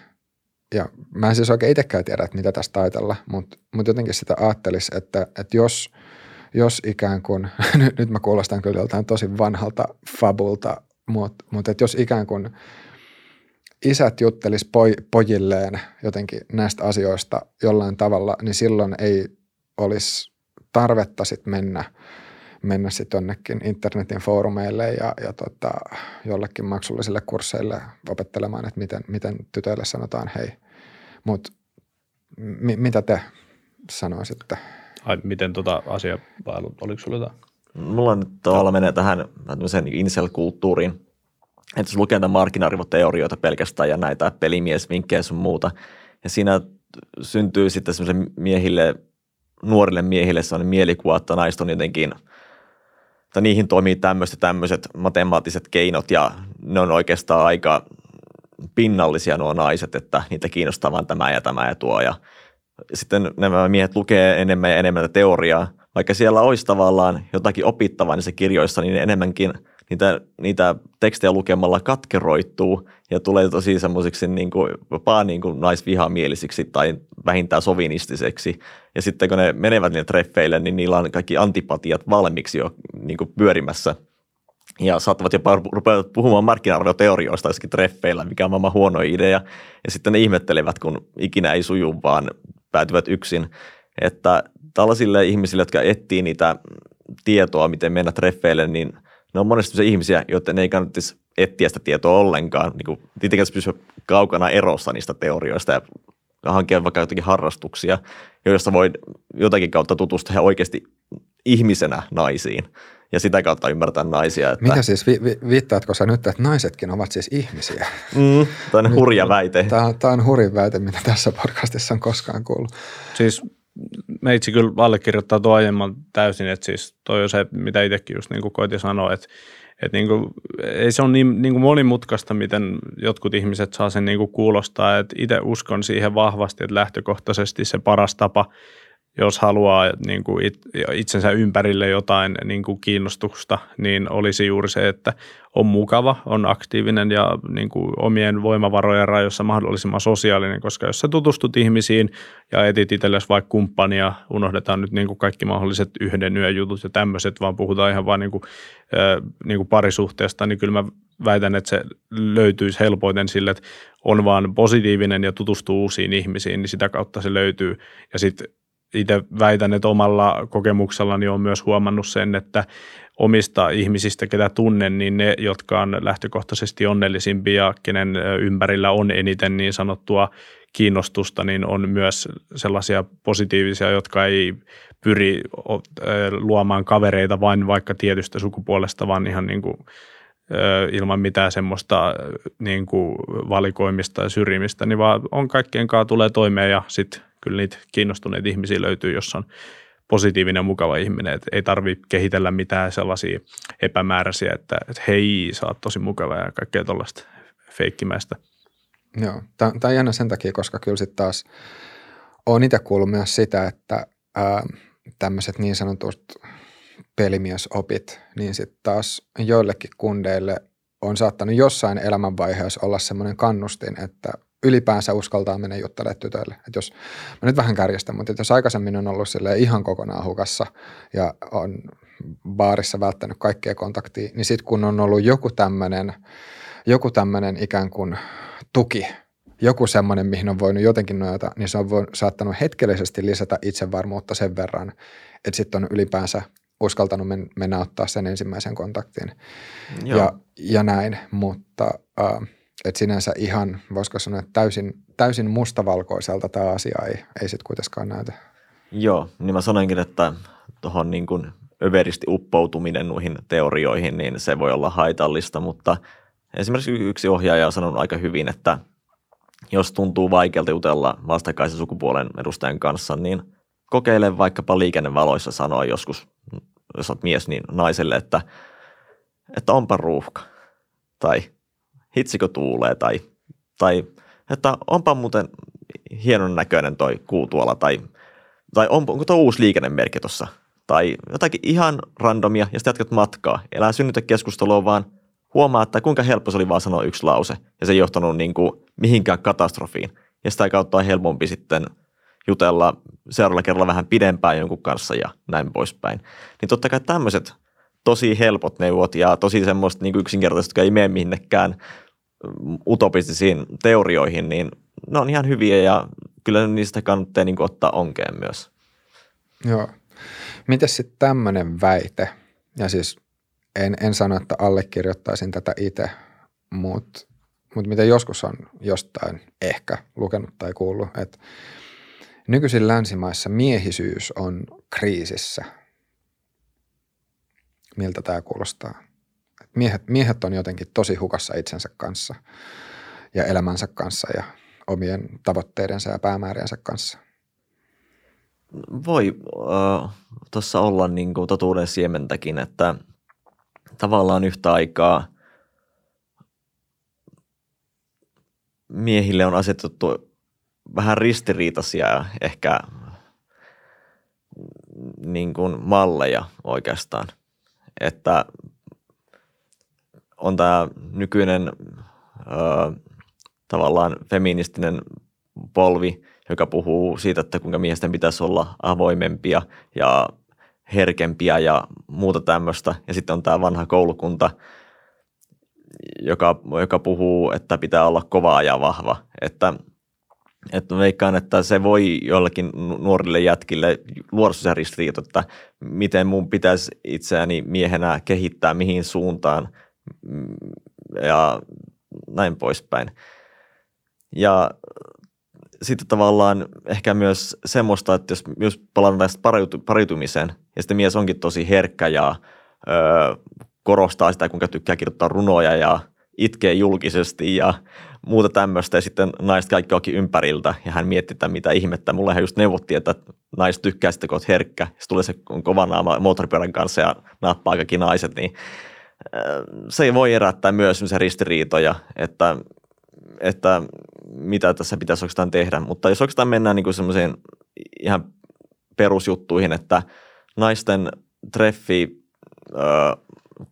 ja mä en siis oikein itsekään tiedä, että mitä tästä taitella, mutta, mutta jotenkin sitä ajattelisi, että, että jos, jos ikään kuin, *laughs* nyt mä kuulostan kyllä joltain tosi vanhalta fabulta Mutta mut jos ikään kuin isät juttelis poj, pojilleen jotenkin näistä asioista jollain tavalla, niin silloin ei olisi tarvetta sit mennä, mennä sit jonnekin internetin foorumeille ja, ja tota, jollekin maksullisille kursseille opettelemaan, että miten, miten tytöille sanotaan hei. Mutta mi, mitä te sanoisitte?
Ai, miten tota asia, vai oliko sulla jotain?
Mulla nyt tavallaan menee tähän incel-kulttuuriin, että jos lukee näitä markkina pelkästään ja näitä pelimiesvinkkejä sun muuta, ja siinä syntyy sitten semmoisille miehille, nuorille miehille sellainen mielikuva, että naiset on jotenkin, että niihin toimii tämmöiset tämmöiset matemaattiset keinot ja ne on oikeastaan aika pinnallisia nuo naiset, että niitä kiinnostaa vain tämä ja tämä ja tuo. Ja sitten nämä miehet lukee enemmän ja enemmän teoriaa, vaikka siellä olisi tavallaan jotakin opittavaa niissä kirjoissa, niin enemmänkin niitä, niitä tekstejä lukemalla katkeroittuu ja tulee tosi semmoisiksi niin kuin, jopa niin kuin naisvihamielisiksi tai vähintään sovinistiseksi. Ja sitten kun ne menevät niille treffeille, niin niillä on kaikki antipatiat valmiiksi jo niin kuin pyörimässä. Ja saattavat jopa rupeaa puhumaan markkina-arvoteorioista jossakin treffeillä, mikä on maailman huono idea. Ja sitten ne ihmettelevät, kun ikinä ei suju, vaan päätyvät yksin. Että tällaisille ihmisille, jotka etsii niitä tietoa, miten mennä treffeille, niin ne on monesti ihmisiä, joiden ei kannattaisi etsiä sitä tietoa ollenkaan. Niin kuin, tietenkin pysyä kaukana erossa niistä teorioista ja hankkia vaikka jotakin harrastuksia, joissa voi jotakin kautta tutustua oikeasti ihmisenä naisiin ja sitä kautta ymmärtää naisia. Että...
Mitä siis, vi- vi- viittaatko sä nyt, että naisetkin ovat siis ihmisiä?
Mm, tämä on hurja väite.
Tämä, tämä on hurja väite, mitä tässä podcastissa on koskaan kuullut.
Siis meitsi kyllä allekirjoittaa tuo aiemman täysin, että siis toi on se, mitä itsekin just niin kuin koitin sanoa, että että niin kuin, ei se ole niin, niin kuin monimutkaista, miten jotkut ihmiset saa sen niin kuin kuulostaa. Että itse uskon siihen vahvasti, että lähtökohtaisesti se paras tapa jos haluaa niin kuin itsensä ympärille jotain niin kuin kiinnostusta, niin olisi juuri se, että on mukava, on aktiivinen ja niin kuin omien voimavarojen rajoissa mahdollisimman sosiaalinen, koska jos sä tutustut ihmisiin ja etit itsellesi vaikka kumppania, unohdetaan nyt niin kuin kaikki mahdolliset yhden yön jutut ja tämmöiset, vaan puhutaan ihan vain niin kuin, niin kuin parisuhteesta, niin kyllä mä väitän, että se löytyisi helpoiten sille, että on vaan positiivinen ja tutustuu uusiin ihmisiin, niin sitä kautta se löytyy. Ja sitten itse väitän, että omalla kokemuksellani on myös huomannut sen, että omista ihmisistä, ketä tunnen, niin ne, jotka on lähtökohtaisesti onnellisimpia kenen ympärillä on eniten niin sanottua kiinnostusta, niin on myös sellaisia positiivisia, jotka ei pyri luomaan kavereita vain vaikka tietystä sukupuolesta, vaan ihan niin kuin ilman mitään semmoista niin kuin valikoimista ja syrjimistä, niin vaan on kaikkien kanssa tulee toimeen ja sitten kyllä niitä kiinnostuneita ihmisiä löytyy, jos on positiivinen ja mukava ihminen, että ei tarvitse kehitellä mitään sellaisia epämääräisiä, että, että hei, sä oot tosi mukava ja kaikkea tuollaista feikkimäistä.
Joo, tämä on jännä sen takia, koska kyllä sitten taas on itse kuullut myös sitä, että tämmöiset niin sanotut pelimiesopit, niin sitten taas joillekin kundeille on saattanut jossain elämänvaiheessa olla semmoinen kannustin, että ylipäänsä uskaltaa mennä juttelemaan tytöille. Et jos, mä nyt vähän kärjestän, mutta jos aikaisemmin on ollut ihan kokonaan hukassa ja on baarissa välttänyt kaikkea kontaktia, niin sitten kun on ollut joku tämmöinen joku tämmöinen ikään kuin tuki, joku semmoinen, mihin on voinut jotenkin nojata, niin se on voinut, saattanut hetkellisesti lisätä itsevarmuutta sen verran, että sitten on ylipäänsä uskaltanut men, mennä ottaa sen ensimmäisen kontaktin ja, ja näin, mutta äh, että sinänsä ihan, voisiko sanoa, että täysin, täysin mustavalkoiselta tämä asia ei, ei sitten kuitenkaan näytä.
Joo, niin mä sanoinkin, että tuohon niin kuin överisti uppoutuminen noihin teorioihin, niin se voi olla haitallista, mutta esimerkiksi yksi ohjaaja on sanonut aika hyvin, että jos tuntuu vaikealta jutella vastakkaisen sukupuolen edustajan kanssa, niin kokeile vaikkapa liikennevaloissa sanoa joskus, jos olet mies, niin naiselle, että, että onpa ruuhka. Tai hitsikö tuulee tai, tai että onpa muuten hienon näköinen toi kuu tuolla tai, tai on, onko tuo uusi liikennemerkki tuossa tai jotakin ihan randomia ja sitten jatkat matkaa. Elää synnytä keskustelua, vaan huomaa, että kuinka helppo se oli vaan sanoa yksi lause ja se ei johtanut niin kuin mihinkään katastrofiin. Ja sitä kautta on helpompi sitten jutella seuraavalla kerralla vähän pidempään jonkun kanssa ja näin poispäin. Niin totta kai tämmöiset tosi helpot neuvot ja tosi semmoista niin yksinkertaisesti, jotka ei mene minnekään utopistisiin teorioihin, niin ne on ihan hyviä ja kyllä niistä kannattaa niin ottaa onkeen myös.
Joo. Miten sitten tämmöinen väite, ja siis en, en sano, että allekirjoittaisin tätä itse, mutta mut mitä joskus on jostain ehkä lukenut tai kuullut, että nykyisin länsimaissa miehisyys on kriisissä. Miltä tämä kuulostaa? Miehet, miehet on jotenkin tosi hukassa itsensä kanssa ja elämänsä kanssa ja omien tavoitteidensa ja päämääriensä kanssa.
Voi äh, tuossa olla niin kuin totuuden siementäkin, että tavallaan yhtä aikaa miehille on asetettu vähän ristiriitaisia ehkä niin kuin malleja oikeastaan. Että on tämä nykyinen ö, tavallaan feministinen polvi, joka puhuu siitä, että kuinka miesten pitäisi olla avoimempia ja herkempiä ja muuta tämmöistä. Ja sitten on tämä vanha koulukunta, joka, joka puhuu, että pitää olla kovaa ja vahva. Että, että veikkaan, että se voi joillekin nuorille jätkille luoda se ristiriita, että miten mun pitäisi itseäni miehenä kehittää mihin suuntaan ja näin poispäin. Ja sitten tavallaan ehkä myös semmoista, että jos, jos palataan tästä pariutumiseen ja sitten mies onkin tosi herkkä ja ö, korostaa sitä, kuinka tykkää kirjoittaa runoja ja itkee julkisesti ja muuta tämmöistä ja sitten naiset kaikki onkin ympäriltä ja hän miettii, että mitä ihmettä. Mulle hän just neuvotti, että naiset tykkää sitten, kun olet herkkä. Sitten tulee se kova naama moottoripyörän kanssa ja nappaa kaikki naiset, niin se voi herättää myös ristiriitoja, että, että mitä tässä pitäisi oikeastaan tehdä. Mutta jos oikeastaan mennään niin semmoiseen ihan perusjuttuihin, että naisten treffi,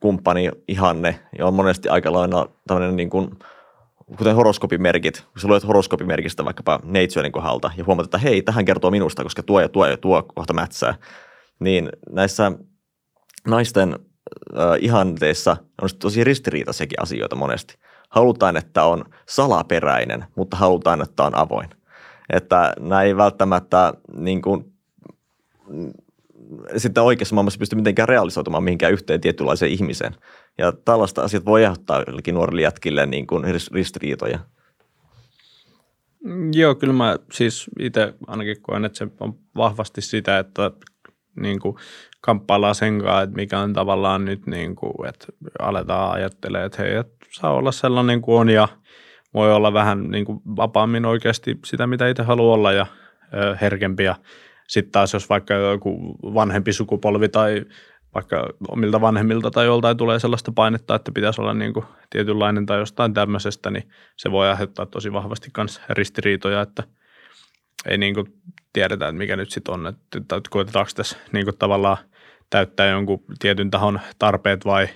kumppani, ihanne, ja on monesti aika lailla tämmöinen niin kuin, kuten horoskopimerkit, kun sä luet horoskopimerkistä vaikkapa neitsyen kohdalta ja huomaat, että hei, tähän kertoo minusta, koska tuo ja tuo ja tuo kohta mätsää, niin näissä naisten äh, ihanteissa on tosi ristiriitaisiakin asioita monesti. Halutaan, että on salaperäinen, mutta halutaan, että on avoin. Että nämä ei välttämättä niin kuin, sitten oikeassa maailmassa pysty mitenkään realisoitumaan mihinkään yhteen tietynlaiseen ihmiseen. Ja tällaista asiat voi aiheuttaa jollekin nuorille jätkille niin kuin ristiriitoja.
Joo, kyllä mä siis itse ainakin koen, että se on vahvasti sitä, että niin kuin kamppaillaan sen kanssa, että mikä on tavallaan nyt, niin kuin, että aletaan ajattelemaan, että hei, että saa olla sellainen kuin on ja voi olla vähän niin kuin vapaammin oikeasti sitä, mitä itse haluaa olla ja ö, herkempiä. Sitten taas jos vaikka joku vanhempi sukupolvi tai vaikka omilta vanhemmilta tai joltain tulee sellaista painetta, että pitäisi olla niin kuin tietynlainen tai jostain tämmöisestä, niin se voi aiheuttaa tosi vahvasti myös ristiriitoja, että ei niin kuin tiedetä, että mikä nyt sitten on, että, koetetaanko tässä niin kuin tavallaan täyttää jonkun tietyn tahon tarpeet vai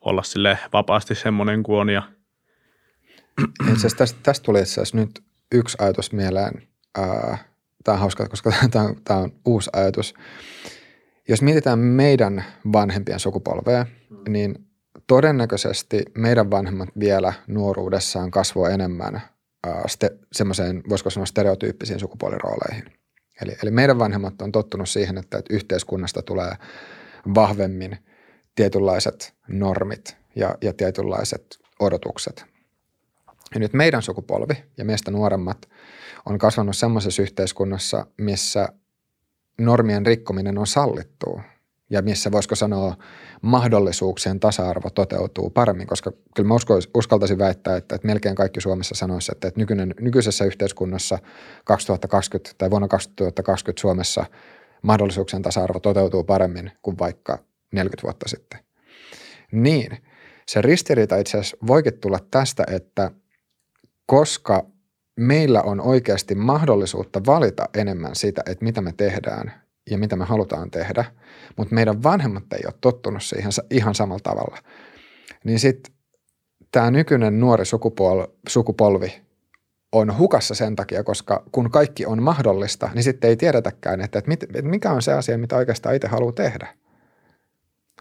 olla sille vapaasti semmoinen kuin on. Ja...
tästä, tästä tuli itse asiassa nyt yksi ajatus mieleen. Tämä on hauska, koska tämä on, tämä on uusi ajatus. Jos mietitään meidän vanhempien sukupolvea, niin todennäköisesti meidän vanhemmat vielä nuoruudessaan kasvoi enemmän semmoiseen, voisiko sanoa stereotyyppisiin sukupuolirooleihin. Eli, eli meidän vanhemmat on tottunut siihen, että, että yhteiskunnasta tulee vahvemmin tietynlaiset normit ja, ja tietynlaiset odotukset. Ja nyt meidän sukupolvi ja meistä nuoremmat on kasvanut semmoisessa yhteiskunnassa, missä normien rikkominen on sallittua ja missä voisiko sanoa mahdollisuuksien tasa-arvo toteutuu paremmin, koska kyllä mä usko, uskaltaisin väittää, että, että melkein kaikki Suomessa sanoisi, että, että nykyinen, nykyisessä yhteiskunnassa 2020 tai vuonna 2020 Suomessa mahdollisuuksien tasa-arvo toteutuu paremmin kuin vaikka 40 vuotta sitten. Niin, se ristiriita itse asiassa voikin tulla tästä, että koska meillä on oikeasti mahdollisuutta valita enemmän sitä, että mitä me tehdään ja mitä me halutaan tehdä, mutta meidän vanhemmat ei ole tottunut siihen ihan samalla tavalla. Niin sitten tämä nykyinen nuori sukupol- sukupolvi on hukassa sen takia, koska kun kaikki on mahdollista, niin sitten ei tiedetäkään, että, että, mit, että mikä on se asia, mitä oikeastaan itse haluaa tehdä.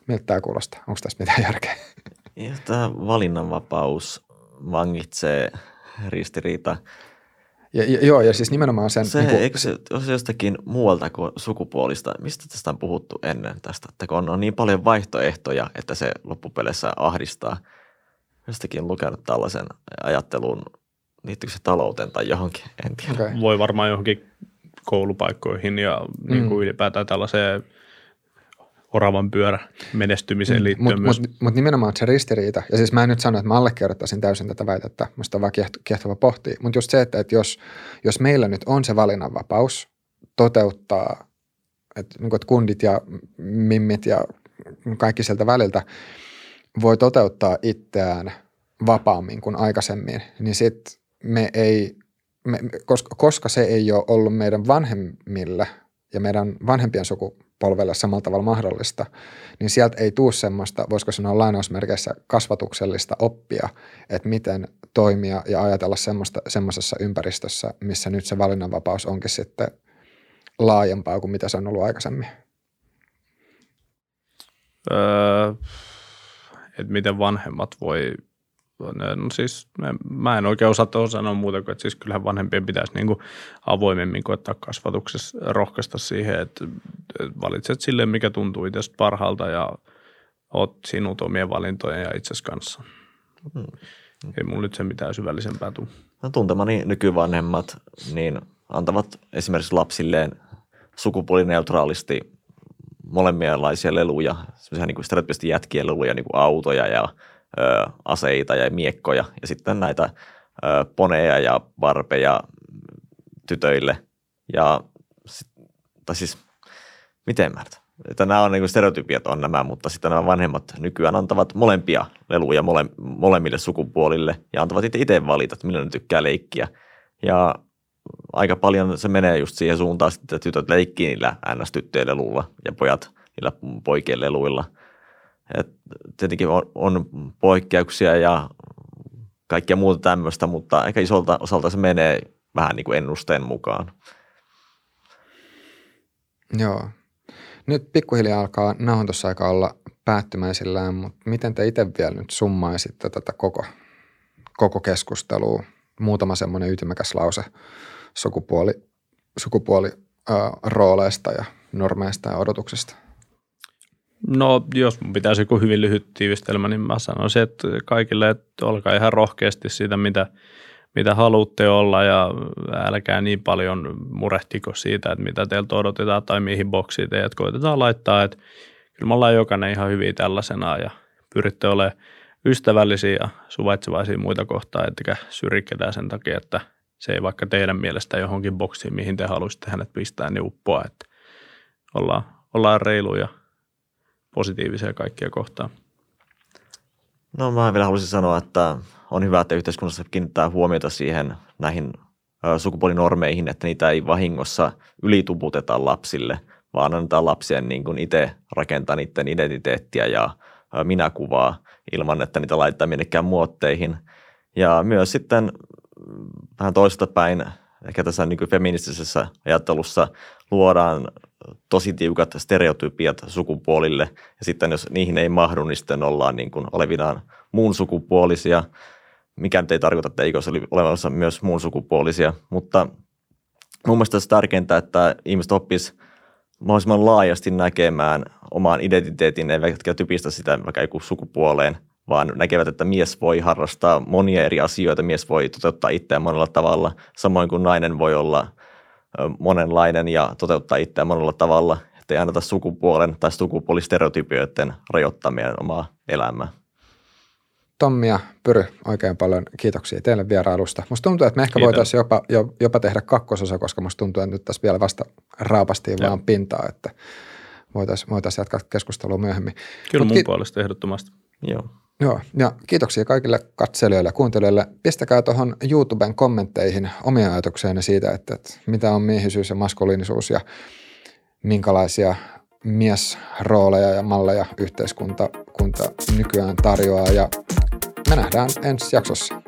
Miltä tämä kuulostaa? Onko tässä mitään järkeä?
Ja tämä valinnanvapaus vangitsee ristiriita.
Ja, ja, joo, ja siis nimenomaan sen...
Se, niin kuin, eikö se ole jostakin muualta kuin sukupuolista? Mistä tästä on puhuttu ennen tästä? Että kun on, on niin paljon vaihtoehtoja, että se loppupeleissä ahdistaa. Jostakin lukenut tällaisen ajattelun, liittyykö se talouteen tai johonkin, en tiedä.
Okay. Voi varmaan johonkin koulupaikkoihin ja mm. niin kuin ylipäätään tällaiseen – oravan pyörä menestymiseen mm, liittyen
Mutta mut nimenomaan se ristiriita, ja siis mä en nyt sano, että mä allekirjoittaisin täysin tätä väitettä, musta on vaan kiehtova pohtia, mutta just se, että, että jos, jos meillä nyt on se valinnanvapaus toteuttaa, että, niin kuin, että kundit ja mimmit ja kaikki sieltä väliltä voi toteuttaa itseään vapaammin kuin aikaisemmin, niin sitten me ei, me, koska, koska se ei ole ollut meidän vanhemmille ja meidän vanhempien suku, polvelle samalla tavalla mahdollista, niin sieltä ei tule semmoista, voisiko sanoa lainausmerkeissä, kasvatuksellista oppia, että miten toimia ja ajatella semmoista, semmoisessa ympäristössä, missä nyt se valinnanvapaus onkin sitten laajempaa kuin mitä se on ollut aikaisemmin.
Öö, että miten vanhemmat voi No siis mä en oikein osaa sanoa muuta kuin, että siis kyllähän vanhempien pitäisi niin kuin avoimemmin koettaa kasvatuksessa rohkaista siihen, että valitset sille, mikä tuntuu itse parhaalta ja oot sinut omien valintojen ja itsesi kanssa. Hmm. Ei mulla nyt se mitään syvällisempää tule.
No, tuntemani nykyvanhemmat niin antavat esimerkiksi lapsilleen sukupuolineutraalisti molemmienlaisia leluja, semmoisia niin kuin jätkien leluja, niin kuin autoja ja ö, aseita ja miekkoja ja sitten näitä ö, poneja ja varpeja tytöille. Ja, tai siis, miten mä että nämä on niin stereotypiat on nämä, mutta sitten nämä vanhemmat nykyään antavat molempia leluja mole, molemmille sukupuolille ja antavat itse, itse valita, että millä ne tykkää leikkiä. Ja aika paljon se menee just siihen suuntaan, että tytöt leikkii niillä NS-tyttöjen leluilla ja pojat niillä poikien leluilla – et tietenkin on, on poikkeuksia ja kaikkea muuta tämmöistä, mutta ehkä isolta osalta se menee vähän niin kuin ennusteen mukaan.
Joo. Nyt pikkuhiljaa alkaa nauhoitusaika olla päättymäisillään, mutta miten te itse vielä nyt summaisitte tätä koko, koko keskustelua? Muutama semmoinen ytimekäs lause sukupuoli, sukupuoli äh, rooleista ja normeista ja odotuksista –
No jos mun pitäisi joku hyvin lyhyt tiivistelmä, niin mä sanoisin, että kaikille, että olkaa ihan rohkeasti siitä, mitä, mitä haluatte olla ja älkää niin paljon murehtiko siitä, että mitä teiltä odotetaan tai mihin boksiin teidät koitetaan laittaa. Että kyllä me ollaan jokainen ihan hyvin tällaisena ja pyritte olemaan ystävällisiä ja suvaitsevaisia muita kohtaa, ettekä syrji sen takia, että se ei vaikka teidän mielestä johonkin boksiin, mihin te haluaisitte hänet pistää, niin uppoa. Että ollaan, ollaan reiluja positiivisia kaikkia kohtaan?
No mä vielä haluaisin sanoa, että on hyvä, että yhteiskunnassa kiinnittää huomiota siihen näihin sukupuolinormeihin, että niitä ei vahingossa ylituputeta lapsille, vaan annetaan lapsien niin kuin itse rakentaa niiden identiteettiä ja minäkuvaa ilman, että niitä laittaa minnekään muotteihin. Ja myös sitten vähän toista päin, ehkä tässä niin feministisessä ajattelussa luodaan tosi tiukat stereotypiat sukupuolille. Ja sitten jos niihin ei mahdu, niin sitten ollaan niin kuin olevinaan muun sukupuolisia, mikä nyt ei tarkoita, että eikö olisi olemassa myös muun sukupuolisia, mutta mun mielestä olisi tärkeintä, että ihmiset oppis mahdollisimman laajasti näkemään omaan identiteetin, eivätkä typistä sitä vaikka joku sukupuoleen, vaan näkevät, että mies voi harrastaa monia eri asioita, mies voi toteuttaa itseään monella tavalla, samoin kuin nainen voi olla – monenlainen ja toteuttaa itseään monella tavalla, ettei anneta sukupuolen tai sukupuolistereotypioiden rajoittamien omaa elämää.
Tommi ja Pyry, oikein paljon kiitoksia teille vierailusta. Musta tuntuu, että me ehkä voitaisiin jopa, jopa tehdä kakkososa, koska musta tuntuu, että nyt tässä vielä vasta raapastiin ja. vaan pintaa, että voitaisiin voitais jatkaa keskustelua myöhemmin.
Kyllä Mut mun ki- puolesta ehdottomasti.
Joo.
Joo, ja kiitoksia kaikille katselijoille ja kuuntelijoille. Pistäkää tuohon YouTuben kommentteihin omia ajatuksianne siitä, että, että mitä on miehisyys ja maskuliinisuus ja minkälaisia miesrooleja ja malleja yhteiskunta kunta nykyään tarjoaa. Ja me nähdään ensi jaksossa.